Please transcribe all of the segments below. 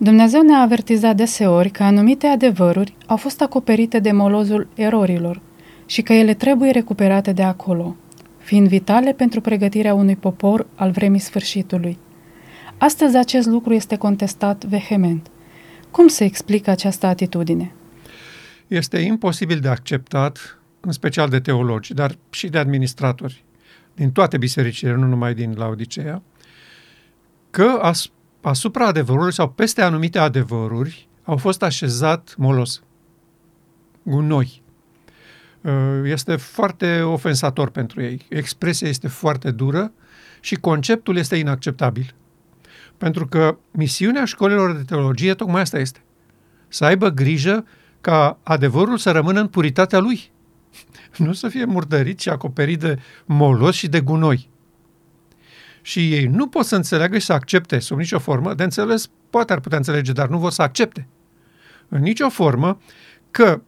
Dumnezeu ne-a avertizat deseori că anumite adevăruri au fost acoperite de molozul erorilor și că ele trebuie recuperate de acolo, fiind vitale pentru pregătirea unui popor al vremii sfârșitului. Astăzi acest lucru este contestat vehement. Cum se explică această atitudine? Este imposibil de acceptat, în special de teologi, dar și de administratori din toate bisericile, nu numai din Laodicea, că as, asupra adevărului sau peste anumite adevăruri au fost așezat molos, gunoi. Uh, este foarte ofensator pentru ei. Expresia este foarte dură și conceptul este inacceptabil. Pentru că misiunea școlilor de teologie tocmai asta este. Să aibă grijă ca adevărul să rămână în puritatea lui. Nu să fie murdărit și acoperit de molos și de gunoi. Și ei nu pot să înțeleagă și să accepte sub nicio formă, de înțeles poate ar putea înțelege, dar nu vor să accepte în nicio formă că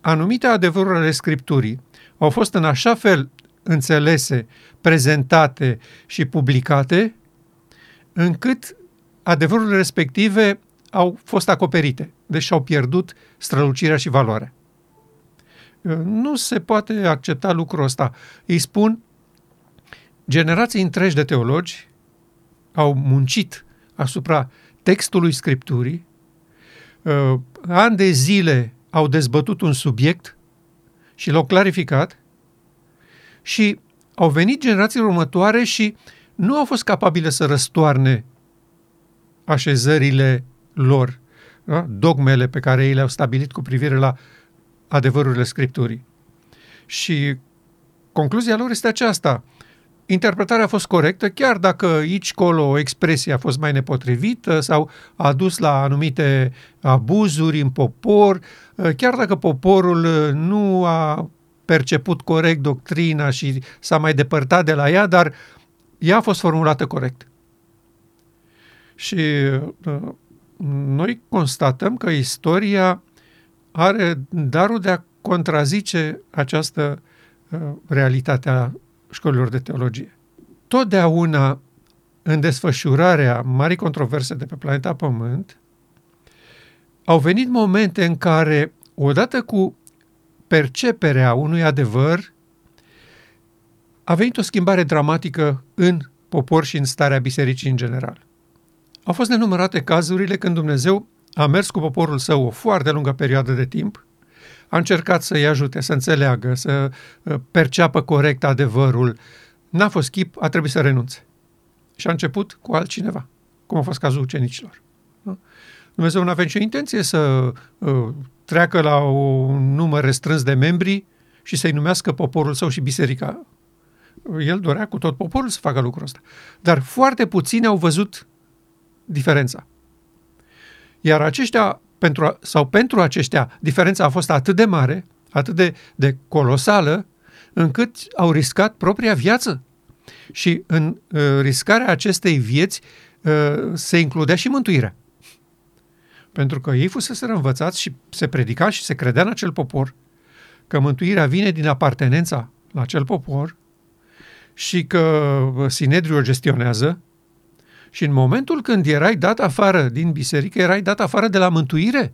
anumite adevăruri ale Scripturii au fost în așa fel înțelese, prezentate și publicate, încât adevărurile respective au fost acoperite, deci au pierdut strălucirea și valoarea. Nu se poate accepta lucrul ăsta. Îi spun, generații întregi de teologi au muncit asupra textului Scripturii, uh, ani de zile au dezbătut un subiect și l-au clarificat și au venit generațiile următoare și nu au fost capabile să răstoarne așezările lor, da? dogmele pe care ei le-au stabilit cu privire la adevărurile Scripturii. Și concluzia lor este aceasta. Interpretarea a fost corectă, chiar dacă aici, colo, o expresie a fost mai nepotrivită sau a dus la anumite abuzuri în popor, chiar dacă poporul nu a perceput corect doctrina și s-a mai depărtat de la ea, dar ea a fost formulată corect. Și uh, noi constatăm că istoria are darul de a contrazice această uh, realitate a școlilor de teologie. Totdeauna în desfășurarea marii controverse de pe planeta Pământ, au venit momente în care, odată cu perceperea unui adevăr, a venit o schimbare dramatică în popor și în starea bisericii în general. Au fost nenumărate cazurile când Dumnezeu a mers cu poporul său o foarte lungă perioadă de timp, a încercat să-i ajute, să înțeleagă, să uh, perceapă corect adevărul. N-a fost chip, a trebuit să renunțe. Și a început cu altcineva, cum a fost cazul ucenicilor. Dumnezeu nu avea nicio intenție să uh, treacă la un număr restrâns de membri și să-i numească poporul său și biserica. El dorea cu tot poporul să facă lucrul ăsta. Dar foarte puțini au văzut diferența. Iar aceștia, pentru, sau pentru aceștia, diferența a fost atât de mare, atât de, de colosală, încât au riscat propria viață. Și în uh, riscarea acestei vieți uh, se includea și mântuirea. Pentru că ei fusese învățați și se predica și se credea în acel popor că mântuirea vine din apartenența la acel popor și că uh, Sinedriul o gestionează și în momentul când erai dat afară din biserică, erai dat afară de la mântuire.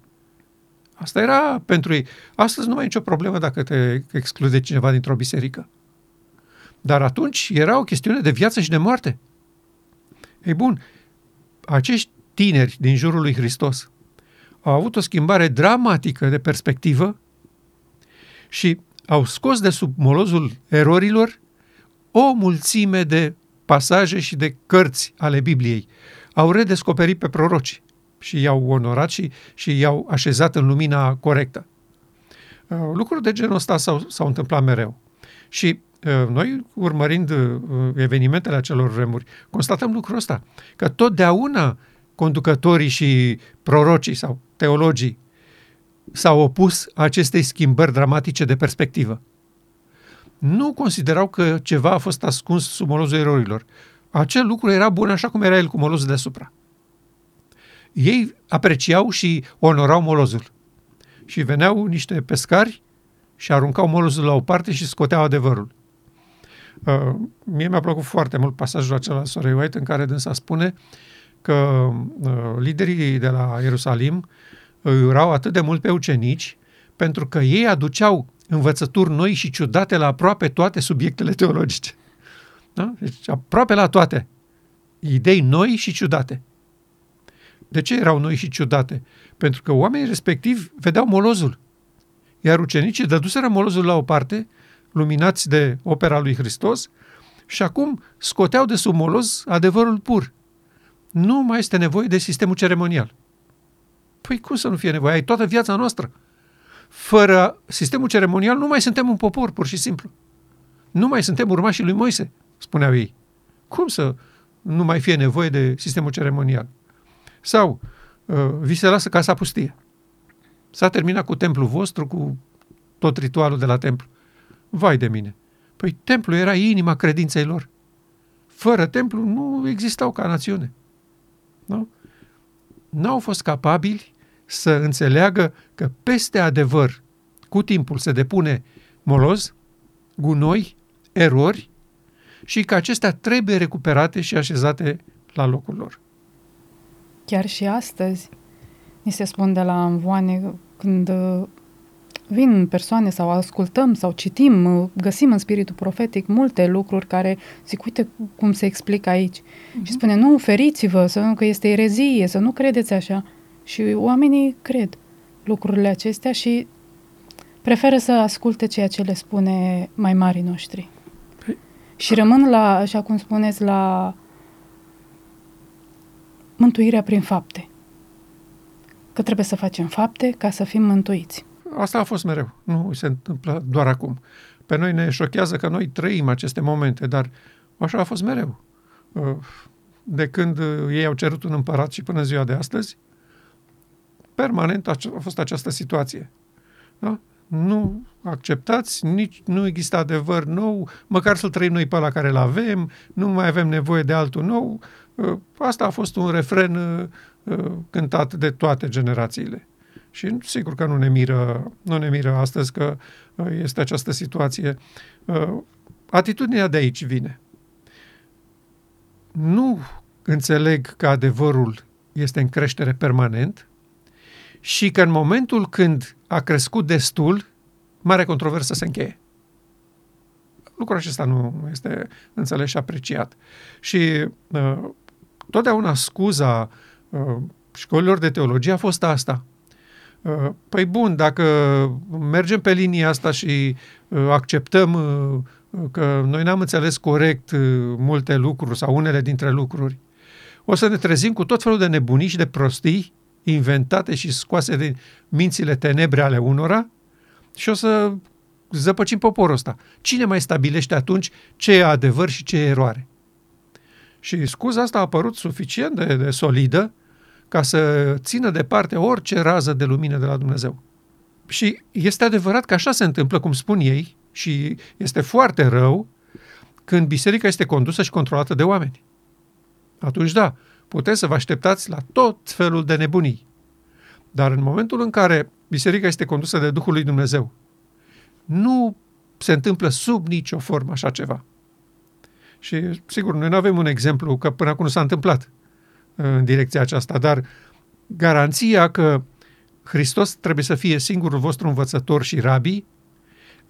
Asta era pentru ei. Astăzi nu mai e nicio problemă dacă te exclude cineva dintr-o biserică. Dar atunci era o chestiune de viață și de moarte. Ei bun, acești tineri din jurul lui Hristos au avut o schimbare dramatică de perspectivă și au scos de sub molozul erorilor o mulțime de pasaje și de cărți ale Bibliei. Au redescoperit pe proroci și i-au onorat și, și i-au așezat în lumina corectă. Uh, lucruri de genul ăsta s-au, s-au întâmplat mereu. Și uh, noi, urmărind uh, evenimentele acelor vremuri, constatăm lucrul ăsta, că totdeauna conducătorii și prorocii sau teologii s-au opus acestei schimbări dramatice de perspectivă nu considerau că ceva a fost ascuns sub molozul erorilor. Acel lucru era bun așa cum era el cu molozul deasupra. Ei apreciau și onorau molozul. Și veneau niște pescari și aruncau molozul la o parte și scoteau adevărul. Uh, mie mi-a plăcut foarte mult pasajul acela Sorei White în care dânsa spune că uh, liderii de la Ierusalim îi urau atât de mult pe ucenici pentru că ei aduceau învățături noi și ciudate la aproape toate subiectele teologice. Da? Deci aproape la toate. Idei noi și ciudate. De ce erau noi și ciudate? Pentru că oamenii respectivi vedeau molozul. Iar ucenicii dăduseră molozul la o parte, luminați de opera lui Hristos, și acum scoteau de sub moloz adevărul pur. Nu mai este nevoie de sistemul ceremonial. Păi cum să nu fie nevoie? Ai toată viața noastră. Fără sistemul ceremonial nu mai suntem un popor, pur și simplu. Nu mai suntem urmașii lui Moise, spuneau ei. Cum să nu mai fie nevoie de sistemul ceremonial? Sau uh, vi se lasă casa pustie. S-a terminat cu templul vostru, cu tot ritualul de la templu. Vai de mine! Păi templul era inima credinței lor. Fără templu nu existau ca națiune. Nu? N-au fost capabili să înțeleagă că peste adevăr, cu timpul se depune moloz, gunoi, erori și că acestea trebuie recuperate și așezate la locul lor. Chiar și astăzi, ni se spun de la învoane, când uh, vin persoane sau ascultăm sau citim, uh, găsim în spiritul profetic multe lucruri care zic, uite cum se explică aici. Uh-huh. Și spune, nu, feriți-vă, să nu, că este erezie, să nu credeți așa. Și oamenii cred lucrurile acestea și preferă să asculte ceea ce le spune mai mari noștri. Păi... Și rămân la, așa cum spuneți, la mântuirea prin fapte. Că trebuie să facem fapte ca să fim mântuiți. Asta a fost mereu. Nu se întâmplă doar acum. Pe noi ne șochează că noi trăim aceste momente, dar așa a fost mereu. Uh, de când ei au cerut un împărat și până ziua de astăzi, permanent a fost această situație. Da? Nu acceptați, nici nu există adevăr nou, măcar să-l trăim noi pe la care îl avem, nu mai avem nevoie de altul nou. Uh, asta a fost un refren uh, uh, cântat de toate generațiile. Și sigur că nu ne miră, nu ne miră astăzi că este această situație. Atitudinea de aici vine. Nu înțeleg că adevărul este în creștere permanent, și că în momentul când a crescut destul, mare controversă se încheie. Lucrul acesta nu este înțeles și apreciat. Și uh, totdeauna scuza uh, școlilor de teologie a fost asta. Uh, păi bun, dacă mergem pe linia asta și uh, acceptăm uh, că noi n-am înțeles corect uh, multe lucruri sau unele dintre lucruri, o să ne trezim cu tot felul de nebunii și de prostii inventate și scoase din mințile tenebre ale unora și o să zăpăcim poporul ăsta. Cine mai stabilește atunci ce e adevăr și ce e eroare? Și scuza asta a apărut suficient de, de solidă ca să țină departe orice rază de lumină de la Dumnezeu. Și este adevărat că așa se întâmplă, cum spun ei, și este foarte rău când biserica este condusă și controlată de oameni. Atunci da, puteți să vă așteptați la tot felul de nebunii. Dar în momentul în care biserica este condusă de Duhul lui Dumnezeu, nu se întâmplă sub nicio formă așa ceva. Și sigur, noi nu avem un exemplu că până acum nu s-a întâmplat uh, în direcția aceasta, dar garanția că Hristos trebuie să fie singurul vostru învățător și rabi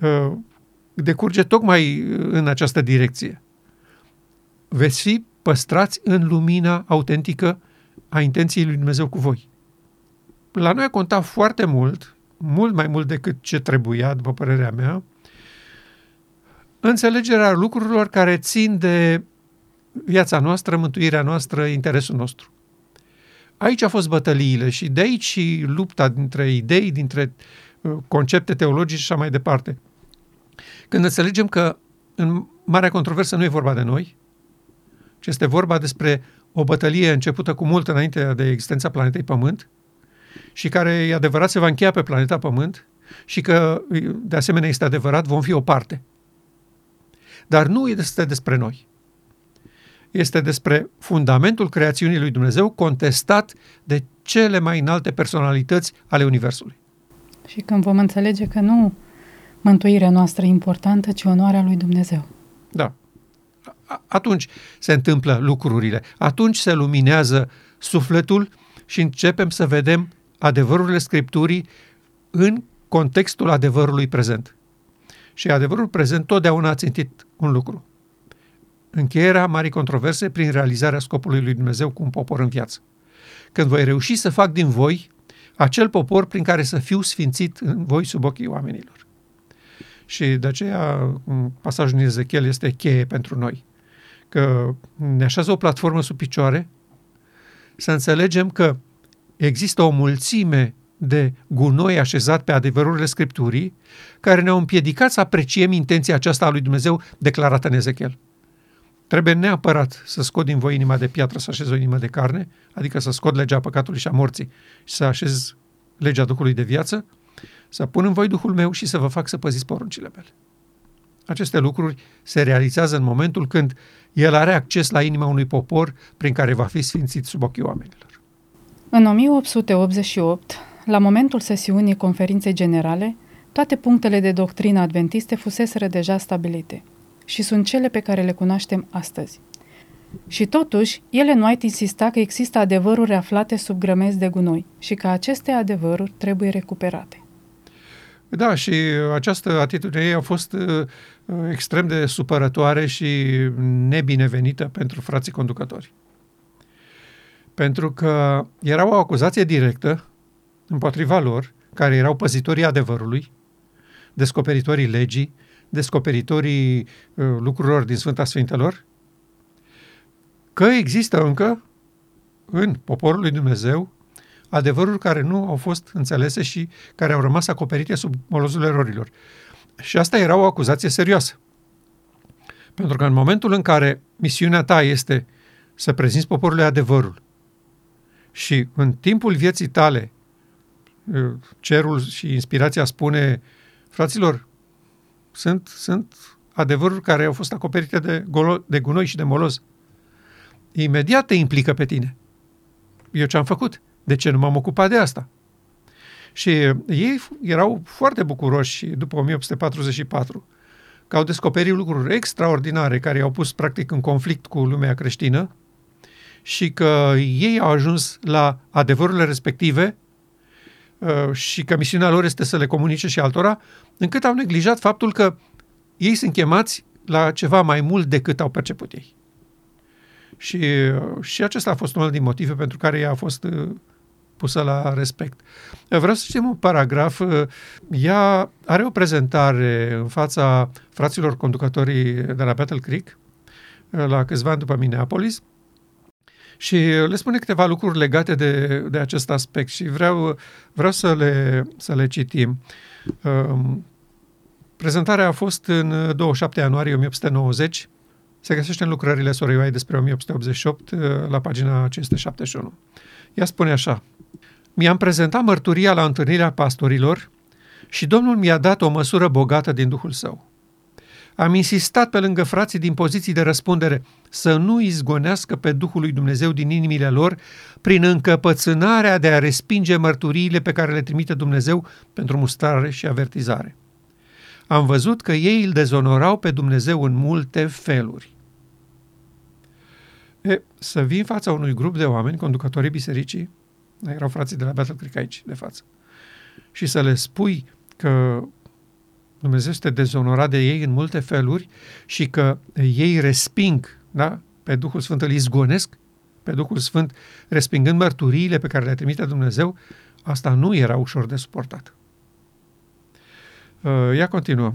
uh, decurge tocmai în această direcție. Veți fi păstrați în lumina autentică a intenției lui Dumnezeu cu voi. La noi a contat foarte mult, mult mai mult decât ce trebuia, după părerea mea, înțelegerea lucrurilor care țin de viața noastră, mântuirea noastră, interesul nostru. Aici a fost bătăliile și de aici și lupta dintre idei, dintre uh, concepte teologice și așa mai departe. Când înțelegem că în marea controversă nu e vorba de noi, ci este vorba despre o bătălie începută cu mult înainte de existența planetei Pământ și care, e adevărat, se va încheia pe planeta Pământ și că, de asemenea, este adevărat, vom fi o parte. Dar nu este despre noi. Este despre fundamentul creațiunii lui Dumnezeu contestat de cele mai înalte personalități ale Universului. Și când vom înțelege că nu mântuirea noastră e importantă, ci onoarea lui Dumnezeu. Da atunci se întâmplă lucrurile, atunci se luminează sufletul și începem să vedem adevărurile Scripturii în contextul adevărului prezent. Și adevărul prezent totdeauna a țintit un lucru. Încheierea marii controverse prin realizarea scopului lui Dumnezeu cu un popor în viață. Când voi reuși să fac din voi acel popor prin care să fiu sfințit în voi sub ochii oamenilor. Și de aceea pasajul din Ezechiel este cheie pentru noi. Că ne așează o platformă sub picioare, să înțelegem că există o mulțime de gunoi așezat pe adevărurile Scripturii, care ne-au împiedicat să apreciem intenția aceasta a lui Dumnezeu declarată în Ezechiel. Trebuie neapărat să scot din voi inima de piatră, să așez o inimă de carne, adică să scot legea păcatului și a morții și să așez legea Duhului de viață, să pun în voi Duhul meu și să vă fac să păziți poruncile mele. Aceste lucruri se realizează în momentul când el are acces la inima unui popor prin care va fi sfințit sub ochii oamenilor. În 1888, la momentul sesiunii conferinței generale, toate punctele de doctrină adventiste fuseseră deja stabilite și sunt cele pe care le cunoaștem astăzi. Și totuși, ele White insista că există adevăruri aflate sub grămezi de gunoi și că aceste adevăruri trebuie recuperate. Da, și această atitudine ei a fost uh, extrem de supărătoare și nebinevenită pentru frații conducători. Pentru că era o acuzație directă împotriva lor, care erau păzitorii adevărului, descoperitorii legii, descoperitorii uh, lucrurilor din Sfânta Sfintelor, că există încă în poporul lui Dumnezeu adevăruri care nu au fost înțelese și care au rămas acoperite sub molozul erorilor. Și asta era o acuzație serioasă. Pentru că în momentul în care misiunea ta este să prezinți poporului adevărul și în timpul vieții tale uh, cerul și inspirația spune, fraților, sunt, sunt adevăruri care au fost acoperite de, golo, de gunoi și de moloz. Imediat te implică pe tine. Eu ce am făcut? De ce nu m-am ocupat de asta? Și ei erau foarte bucuroși după 1844 că au descoperit lucruri extraordinare care i-au pus practic în conflict cu lumea creștină și că ei au ajuns la adevărurile respective uh, și că misiunea lor este să le comunice și altora, încât au neglijat faptul că ei sunt chemați la ceva mai mult decât au perceput ei. Și, uh, și acesta a fost unul din motive pentru care ea a fost uh, pusă la respect. Vreau să citim un paragraf. Ea are o prezentare în fața fraților conducătorii de la Battle Creek, la câțiva ani după Minneapolis, și le spune câteva lucruri legate de, de acest aspect și vreau, vreau să, le, să le citim. Um, prezentarea a fost în 27 ianuarie 1890, se găsește în lucrările Sorioai despre 1888 uh, la pagina 571. Ea spune așa, Mi-am prezentat mărturia la întâlnirea pastorilor și Domnul mi-a dat o măsură bogată din Duhul Său. Am insistat pe lângă frații din poziții de răspundere să nu izgonească pe Duhul lui Dumnezeu din inimile lor prin încăpățânarea de a respinge mărturiile pe care le trimite Dumnezeu pentru mustrare și avertizare. Am văzut că ei îl dezonorau pe Dumnezeu în multe feluri. E, să vii în fața unui grup de oameni, conducătorii bisericii, erau frații de la Battle Creek aici, de față, și să le spui că Dumnezeu este dezonorat de ei în multe feluri și că ei resping da? pe Duhul Sfânt, îl izgonesc pe Duhul Sfânt, respingând mărturiile pe care le trimite Dumnezeu, asta nu era ușor de suportat. Uh, ea continuă.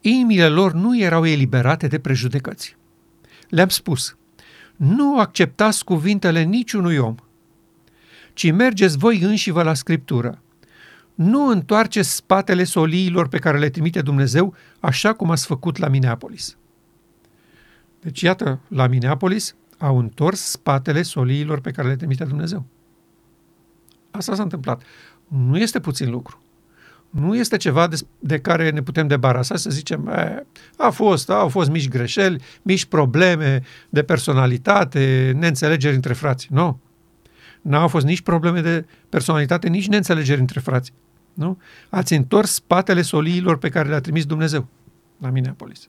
Inimile lor nu erau eliberate de prejudecăți. Le-am spus, nu acceptați cuvintele niciunui om, ci mergeți voi înși vă la Scriptură nu întoarceți spatele soliilor pe care le trimite Dumnezeu, așa cum ați făcut la Minneapolis. Deci, iată, la Minneapolis au întors spatele soliilor pe care le trimite Dumnezeu. Asta s-a întâmplat. Nu este puțin lucru. Nu este ceva de, de care ne putem debarasa să zicem, e, a fost, au fost mici greșeli, mici probleme de personalitate, neînțelegeri între frați. Nu. N-au fost nici probleme de personalitate, nici neînțelegeri între frați. Nu? Ați întors spatele soliilor pe care le-a trimis Dumnezeu la Minneapolis.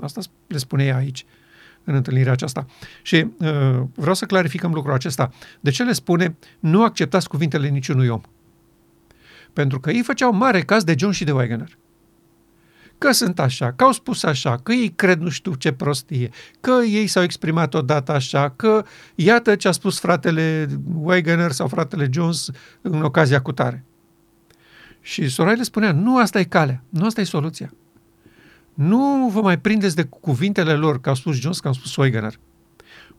Asta le spune ea aici, în întâlnirea aceasta. Și uh, vreau să clarificăm lucrul acesta. De ce le spune nu acceptați cuvintele niciunui om? Pentru că ei făceau mare caz de John și de Wegener că sunt așa, că au spus așa, că ei cred nu știu ce prostie, că ei s-au exprimat odată așa, că iată ce a spus fratele Wegener sau fratele Jones în ocazia cu tare. Și Soraile spunea, nu asta e calea, nu asta e soluția. Nu vă mai prindeți de cuvintele lor, că au spus Jones, că au spus Wegener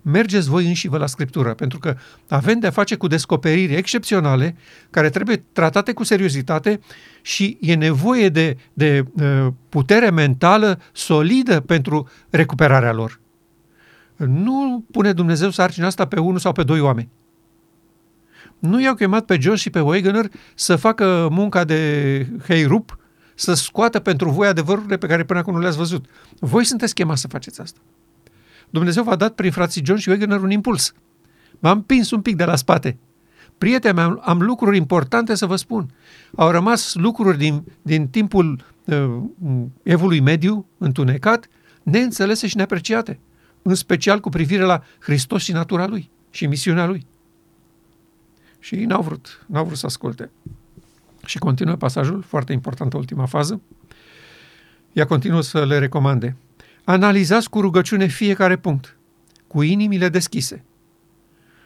mergeți voi înși vă la Scriptură, pentru că avem de-a face cu descoperiri excepționale care trebuie tratate cu seriozitate și e nevoie de, de uh, putere mentală solidă pentru recuperarea lor. Nu pune Dumnezeu sarcina asta pe unul sau pe doi oameni. Nu i-au chemat pe Josh și pe Wegener să facă munca de heirup, să scoată pentru voi adevărurile pe care până acum nu le-ați văzut. Voi sunteți chemați să faceți asta. Dumnezeu v-a dat prin frații John și Wegener un impuls. M-am pins un pic de la spate. Prieteni, am, am lucruri importante să vă spun. Au rămas lucruri din, din timpul uh, evului mediu, întunecat, neînțelese și neapreciate, în special cu privire la Hristos și natura Lui și misiunea Lui. Și ei n-au vrut, n-au vrut să asculte. Și continuă pasajul, foarte importantă ultima fază. Ea continuă să le recomande. Analizați cu rugăciune fiecare punct, cu inimile deschise.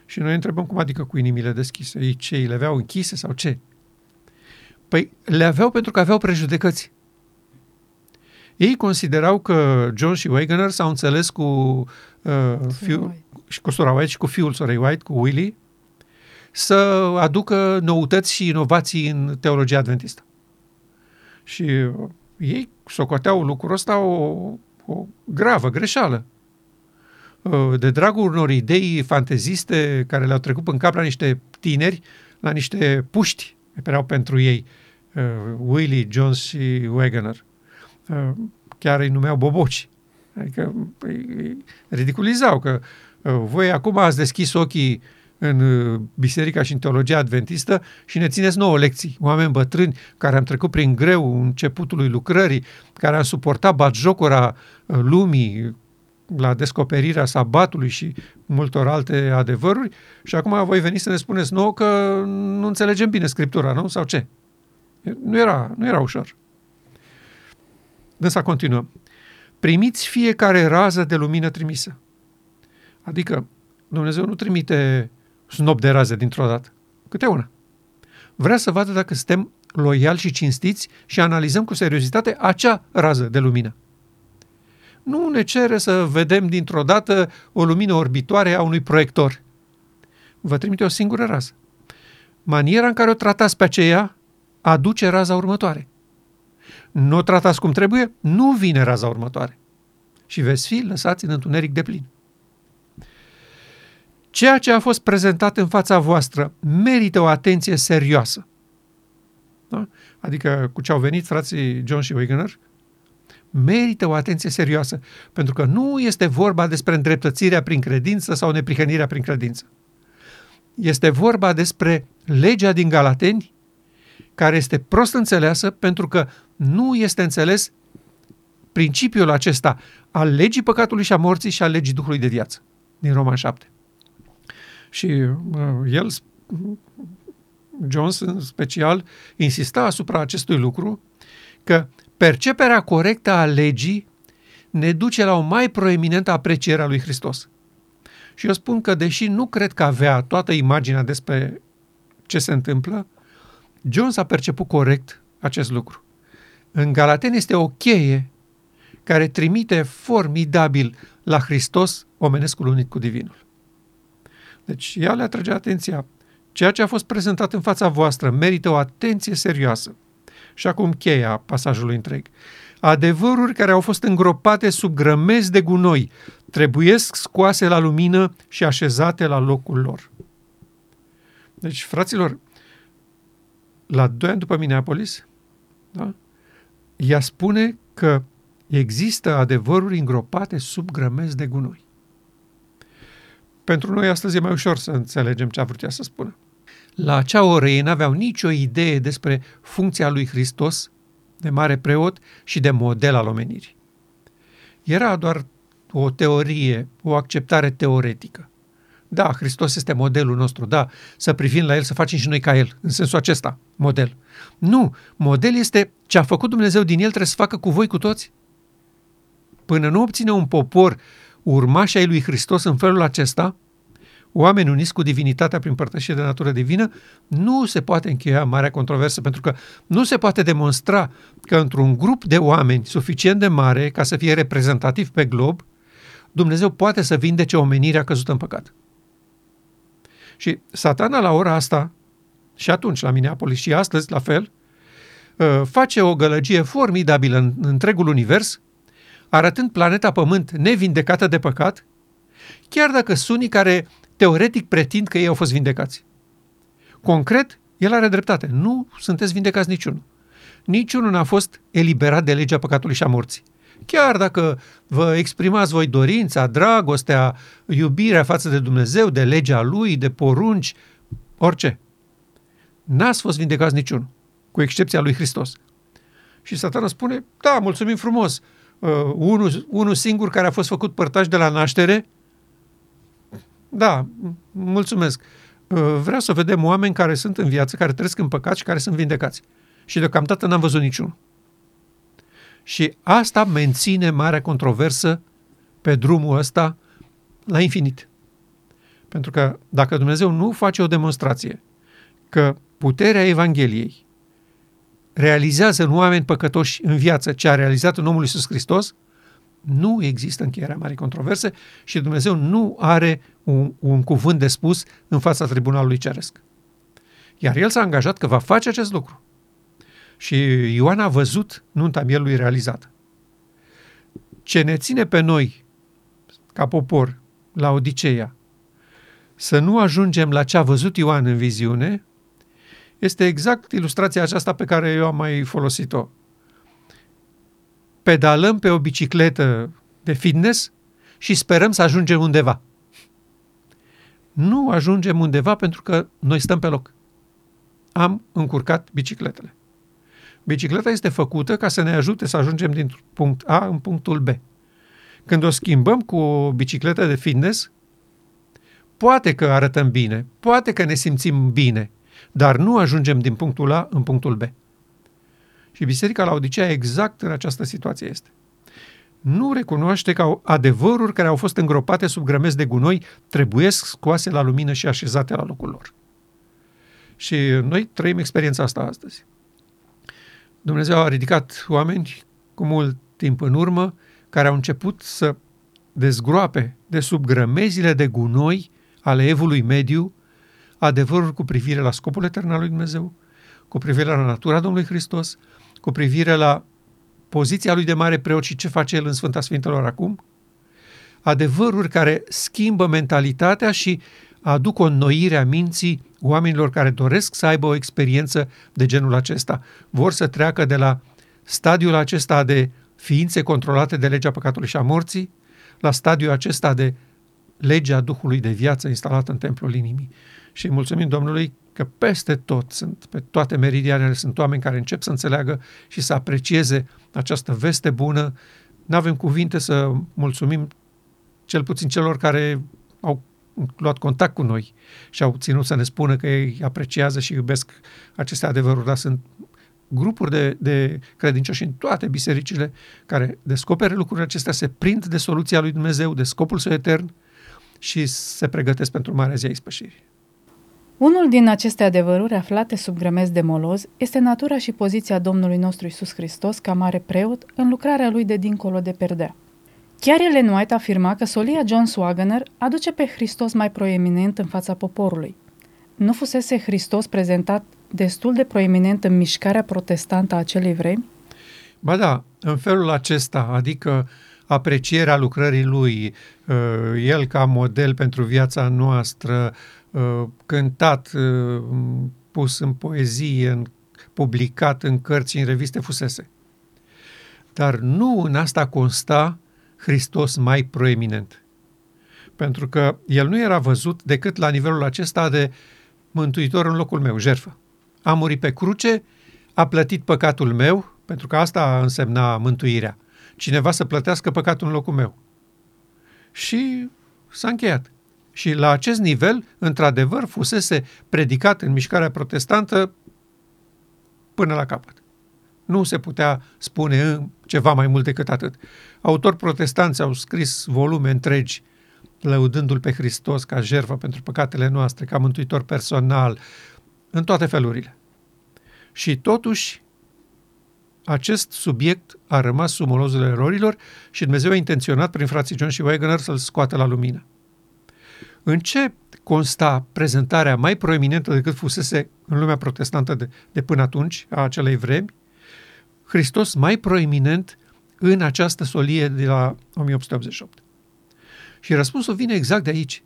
Și noi întrebăm cum adică cu inimile deschise? Ei ce, le aveau închise sau ce? Păi le aveau pentru că aveau prejudecăți. Ei considerau că John și Wagoner s-au înțeles cu, uh, fiul, și cu sora White și cu fiul sorei White, cu Willie, să aducă noutăți și inovații în teologia adventistă. Și ei socoteau lucrul ăsta o o gravă greșeală. Uh, de dragul unor idei fanteziste care le-au trecut în cap la niște tineri, la niște puști care erau pentru ei, uh, Willie, Jones și Wagoner. Uh, chiar îi numeau boboci. Adică îi ridiculizau că voi acum ați deschis ochii în biserica și în teologia adventistă și ne țineți nouă lecții. Oameni bătrâni care am trecut prin greu începutului lucrării, care am suportat batjocura uh, lumii la descoperirea sabatului și multor alte adevăruri și acum voi veni să ne spuneți nouă că nu înțelegem bine Scriptura, nu? Sau ce? Nu era, nu era ușor. Dânsa continuă. Primiți fiecare rază de lumină trimisă. Adică Dumnezeu nu trimite snop de raze dintr-o dată. Câte una. Vrea să vadă dacă suntem loiali și cinstiți și analizăm cu seriozitate acea rază de lumină. Nu ne cere să vedem dintr-o dată o lumină orbitoare a unui proiector. Vă trimite o singură rază. Maniera în care o tratați pe aceea aduce raza următoare. Nu o tratați cum trebuie, nu vine raza următoare. Și veți fi lăsați în întuneric de plin. Ceea ce a fost prezentat în fața voastră merită o atenție serioasă. Da? Adică cu ce au venit frații John și Wegener, merită o atenție serioasă, pentru că nu este vorba despre îndreptățirea prin credință sau neprihănirea prin credință. Este vorba despre legea din Galateni, care este prost înțeleasă pentru că nu este înțeles principiul acesta al legii păcatului și a morții și al legii Duhului de viață din Roman 7. Și uh, el, Jones în special, insista asupra acestui lucru, că perceperea corectă a legii ne duce la o mai proeminentă apreciere a lui Hristos. Și eu spun că, deși nu cred că avea toată imaginea despre ce se întâmplă, Jones a perceput corect acest lucru. În Galaten este o cheie care trimite formidabil la Hristos omenescul unit cu divinul. Deci ea le atrage atenția. Ceea ce a fost prezentat în fața voastră merită o atenție serioasă. Și acum cheia pasajului întreg. Adevăruri care au fost îngropate sub grămezi de gunoi trebuiesc scoase la lumină și așezate la locul lor. Deci, fraților, la doi ani după Minneapolis, da, ea spune că există adevăruri îngropate sub grămezi de gunoi. Pentru noi astăzi e mai ușor să înțelegem ce a vrut ea să spună. La acea oră ei n-aveau nicio idee despre funcția lui Hristos de mare preot și de model al omenirii. era doar o teorie, o acceptare teoretică. Da, Hristos este modelul nostru, da, să privim la El, să facem și noi ca El, în sensul acesta, model. Nu, model este ce a făcut Dumnezeu din El, trebuie să facă cu voi cu toți. Până nu obține un popor urmașii ai lui Hristos în felul acesta, oameni uniți cu divinitatea prin părtășie de natură divină, nu se poate încheia marea controversă, pentru că nu se poate demonstra că într-un grup de oameni suficient de mare ca să fie reprezentativ pe glob, Dumnezeu poate să vindece omenirea căzută în păcat. Și satana la ora asta, și atunci la Minneapolis și astăzi la fel, ă, face o gălăgie formidabilă în întregul univers, arătând planeta Pământ nevindecată de păcat, chiar dacă sunt unii care teoretic pretind că ei au fost vindecați. Concret, el are dreptate. Nu sunteți vindecați niciunul. Niciunul n-a fost eliberat de legea păcatului și a morții. Chiar dacă vă exprimați voi dorința, dragostea, iubirea față de Dumnezeu, de legea Lui, de porunci, orice. N-ați fost vindecați niciunul, cu excepția lui Hristos. Și satana spune, da, mulțumim frumos, uh, unul, unul singur care a fost făcut părtaș de la naștere, da, mulțumesc. Uh, vreau să vedem oameni care sunt în viață, care trăiesc în păcat și care sunt vindecați. Și deocamdată n-am văzut niciunul. Și asta menține marea controversă pe drumul ăsta la infinit. Pentru că dacă Dumnezeu nu face o demonstrație că puterea Evangheliei realizează în oameni păcătoși în viață ce a realizat în omul Iisus Hristos, nu există încheierea marii controverse și Dumnezeu nu are un, un cuvânt de spus în fața tribunalului ceresc. Iar el s-a angajat că va face acest lucru. Și Ioan a văzut nunta mielului realizată. Ce ne ține pe noi, ca popor, la Odiseea, să nu ajungem la ce a văzut Ioan în viziune, este exact ilustrația aceasta pe care eu am mai folosit-o. Pedalăm pe o bicicletă de fitness și sperăm să ajungem undeva. Nu ajungem undeva pentru că noi stăm pe loc. Am încurcat bicicletele. Bicicleta este făcută ca să ne ajute să ajungem din punct A în punctul B. Când o schimbăm cu o bicicletă de fitness, poate că arătăm bine, poate că ne simțim bine, dar nu ajungem din punctul A în punctul B. Și Biserica la Odisea exact în această situație este. Nu recunoaște că adevăruri care au fost îngropate sub grămezi de gunoi trebuiesc scoase la lumină și așezate la locul lor. Și noi trăim experiența asta astăzi. Dumnezeu a ridicat oameni cu mult timp în urmă care au început să dezgroape de sub grămezile de gunoi ale evului mediu adevărul cu privire la scopul etern al lui Dumnezeu, cu privire la natura Domnului Hristos, cu privire la poziția lui de mare preot și ce face el în Sfânta Sfintelor acum, adevăruri care schimbă mentalitatea și aduc o înnoire a minții oamenilor care doresc să aibă o experiență de genul acesta. Vor să treacă de la stadiul acesta de ființe controlate de legea păcatului și a morții, la stadiul acesta de legea Duhului de viață instalată în templul inimii. Și mulțumim Domnului că peste tot sunt, pe toate meridianele sunt oameni care încep să înțeleagă și să aprecieze această veste bună. Nu avem cuvinte să mulțumim cel puțin celor care au luat contact cu noi și au ținut să ne spună că ei apreciază și iubesc aceste adevăruri, dar sunt grupuri de, de credincioși în toate bisericile care descoperă lucrurile acestea, se prind de soluția lui Dumnezeu, de scopul său etern și se pregătesc pentru marea zi a ispășirii. Unul din aceste adevăruri aflate sub grămezi de moloz este natura și poziția Domnului nostru Isus Hristos ca mare preot în lucrarea lui de dincolo de perdea. Chiar Ellen White afirma că solia John Swagner aduce pe Hristos mai proeminent în fața poporului. Nu fusese Hristos prezentat destul de proeminent în mișcarea protestantă a acelei vremi? Ba da, în felul acesta, adică aprecierea lucrării lui, uh, el ca model pentru viața noastră, uh, cântat, uh, pus în poezie, publicat în cărți, în reviste, fusese. Dar nu în asta consta Hristos mai proeminent. Pentru că el nu era văzut decât la nivelul acesta de mântuitor în locul meu, jerfă. A murit pe cruce, a plătit păcatul meu, pentru că asta însemna mântuirea. cineva să plătească păcatul în locul meu. Și s-a încheiat. Și la acest nivel, într-adevăr, fusese predicat în mișcarea protestantă până la capăt. Nu se putea spune ceva mai mult decât atât. Autori protestanți au scris volume întregi lăudându-L pe Hristos ca jertfă pentru păcatele noastre, ca mântuitor personal, în toate felurile. Și totuși, acest subiect a rămas sub molozul erorilor și Dumnezeu a intenționat prin frații John și Wagner să-l scoată la lumină. În ce consta prezentarea mai proeminentă decât fusese în lumea protestantă de, de până atunci, a acelei vremi? Hristos mai proeminent în această solie de la 1888. Și răspunsul vine exact de aici,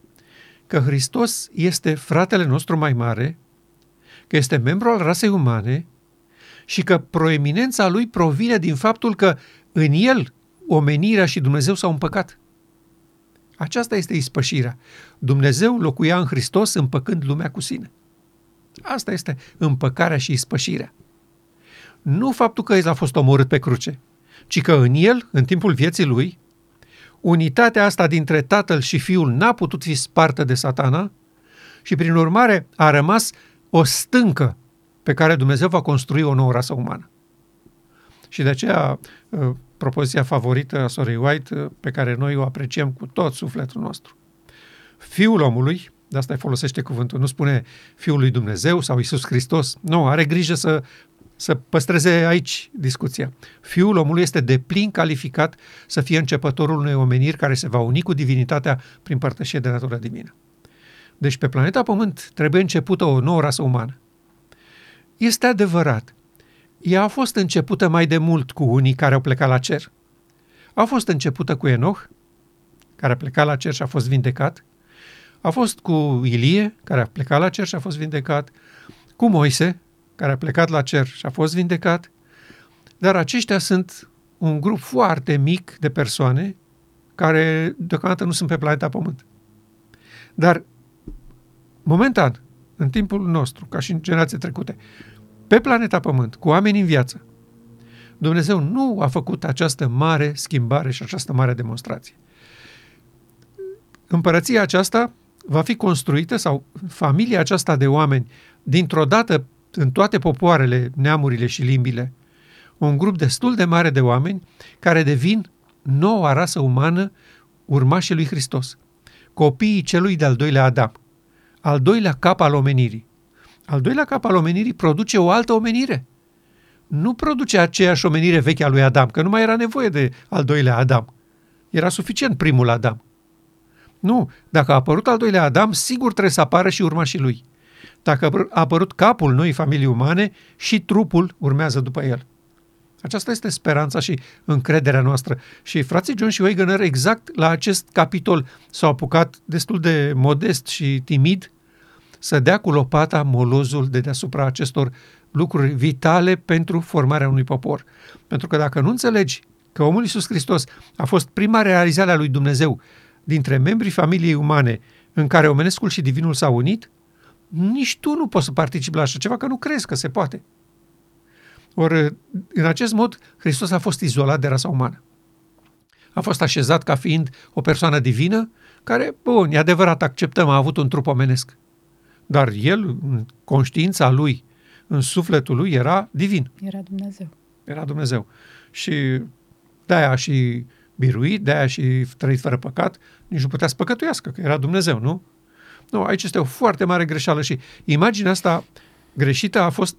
că Hristos este fratele nostru mai mare, că este membru al rasei umane și că proeminența lui provine din faptul că în el omenirea și Dumnezeu s-au împăcat. Aceasta este ispășirea. Dumnezeu locuia în Hristos împăcând lumea cu sine. Asta este împăcarea și ispășirea. Nu faptul că el a fost omorât pe cruce, ci că în el, în timpul vieții lui, unitatea asta dintre tatăl și fiul n-a putut fi spartă de satana și prin urmare a rămas o stâncă pe care Dumnezeu va construi o nouă rasă umană. Și de aceea uh, propoziția favorită a Sorei White, uh, pe care noi o apreciem cu tot sufletul nostru. Fiul omului, de asta îi folosește cuvântul, nu spune Fiul lui Dumnezeu sau Isus Hristos, nu, are grijă să să păstreze aici discuția. Fiul omului este de plin calificat să fie începătorul unei omeniri care se va uni cu divinitatea prin părtășie de natură divină. Deci pe planeta Pământ trebuie începută o nouă rasă umană. Este adevărat. Ea a fost începută mai de mult cu unii care au plecat la cer. A fost începută cu Enoch, care a plecat la cer și a fost vindecat. A fost cu Ilie, care a plecat la cer și a fost vindecat. Cu Moise, care a plecat la cer și a fost vindecat, dar aceștia sunt un grup foarte mic de persoane care deocamdată nu sunt pe planeta Pământ. Dar, momentan, în timpul nostru, ca și în generații trecute, pe planeta Pământ, cu oameni în viață, Dumnezeu nu a făcut această mare schimbare și această mare demonstrație. Împărăția aceasta va fi construită sau familia aceasta de oameni dintr-o dată în toate popoarele, neamurile și limbile, un grup destul de mare de oameni care devin noua rasă umană urmașii lui Hristos, copiii celui de-al doilea Adam, al doilea cap al omenirii. Al doilea cap al omenirii produce o altă omenire. Nu produce aceeași omenire veche a lui Adam, că nu mai era nevoie de al doilea Adam. Era suficient primul Adam. Nu, dacă a apărut al doilea Adam, sigur trebuie să apară și urmașii lui. Dacă a apărut capul noi familii umane, și trupul urmează după el. Aceasta este speranța și încrederea noastră. Și frații John și Wegener exact la acest capitol s-au apucat destul de modest și timid să dea cu lopata molozul de deasupra acestor lucruri vitale pentru formarea unui popor. Pentru că dacă nu înțelegi că omul Iisus Hristos a fost prima realizare a lui Dumnezeu dintre membrii familiei umane în care omenescul și divinul s-au unit, nici tu nu poți să participi la așa ceva, că nu crezi că se poate. Ori, în acest mod, Hristos a fost izolat de rasa umană. A fost așezat ca fiind o persoană divină, care, bun, e adevărat, acceptăm, a avut un trup omenesc. Dar el, în conștiința lui, în sufletul lui, era divin. Era Dumnezeu. Era Dumnezeu. Și de-aia și biruit, de-aia și trăit fără păcat, nici nu putea să păcătuiască, că era Dumnezeu, nu? Nu, aici este o foarte mare greșeală și imaginea asta greșită a fost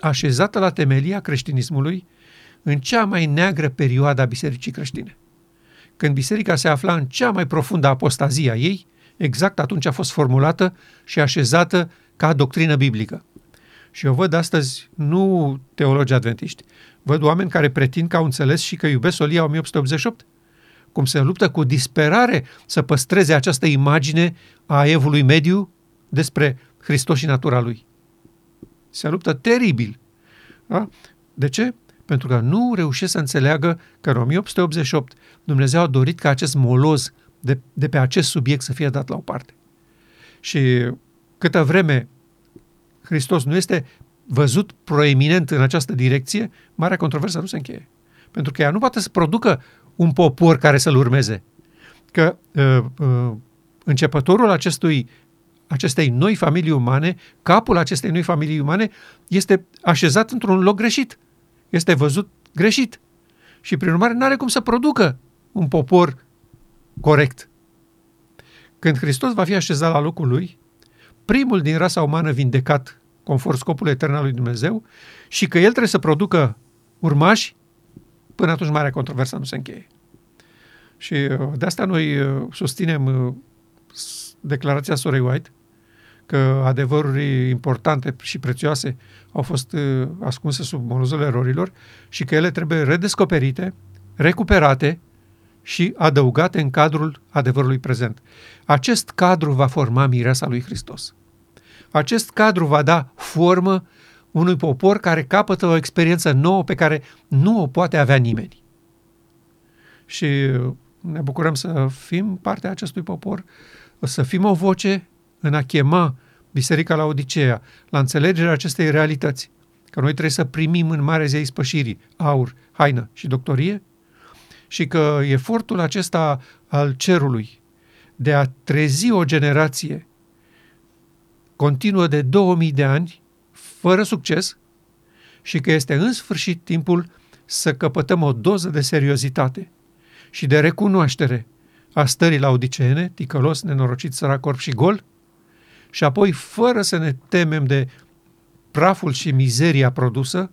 așezată la temelia creștinismului în cea mai neagră perioadă a bisericii creștine. Când biserica se afla în cea mai profundă apostazie a ei, exact atunci a fost formulată și așezată ca doctrină biblică. Și eu văd astăzi nu teologi adventiști, văd oameni care pretind că au înțeles și că iubesc solia 1888, cum se luptă cu disperare să păstreze această imagine a evului mediu despre Hristos și natura lui. Se luptă teribil. Da? De ce? Pentru că nu reușesc să înțeleagă că în 1888 Dumnezeu a dorit ca acest moloz de, de pe acest subiect să fie dat la o parte. Și câtă vreme Hristos nu este văzut proeminent în această direcție, marea controversă nu se încheie. pentru că ea nu poate să producă un popor care să-l urmeze. Că uh, uh, începătorul acestui, acestei noi familii umane, capul acestei noi familii umane, este așezat într-un loc greșit. Este văzut greșit. Și prin urmare nu are cum să producă un popor corect. Când Hristos va fi așezat la locul lui, primul din rasa umană vindecat conform scopului etern al lui Dumnezeu și că el trebuie să producă urmași, până atunci marea controversă nu se încheie. Și uh, de asta noi uh, susținem uh, declarația Sorei White, că adevăruri importante și prețioase au fost ascunse sub molozul erorilor și că ele trebuie redescoperite, recuperate și adăugate în cadrul adevărului prezent. Acest cadru va forma mireasa lui Hristos. Acest cadru va da formă unui popor care capătă o experiență nouă pe care nu o poate avea nimeni. Și ne bucurăm să fim partea acestui popor, să fim o voce în a chema Biserica la Odiseea, la înțelegerea acestei realități, că noi trebuie să primim în mare zei spășirii aur, haină și doctorie și că efortul acesta al cerului de a trezi o generație continuă de 2000 de ani, fără succes, și că este în sfârșit timpul să căpătăm o doză de seriozitate și de recunoaștere a stării la odiceene, ticălos, nenorocit, sărac, corp și gol, și apoi, fără să ne temem de praful și mizeria produsă,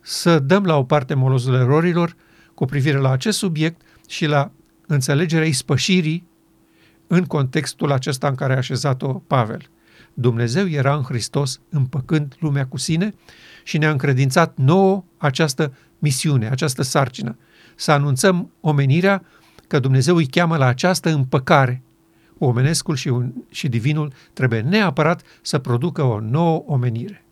să dăm la o parte molozul erorilor cu privire la acest subiect și la înțelegerea ispășirii în contextul acesta în care a așezat-o Pavel. Dumnezeu era în Hristos împăcând lumea cu sine și ne-a încredințat nouă această misiune, această sarcină, să anunțăm omenirea că Dumnezeu îi cheamă la această împăcare. Omenescul și, un, și divinul trebuie neapărat să producă o nouă omenire.